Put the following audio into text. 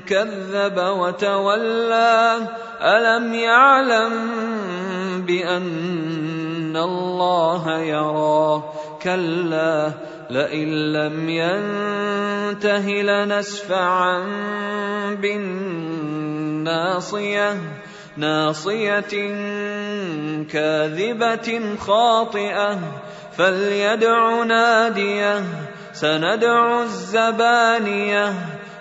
كذب وتولى. ألم يعلم بأن الله يرى؟ كلا لئن لم ينته لنسفعا بالناصية. ناصية كاذبة خاطئة. فليدع نادية. سندع الزبانية.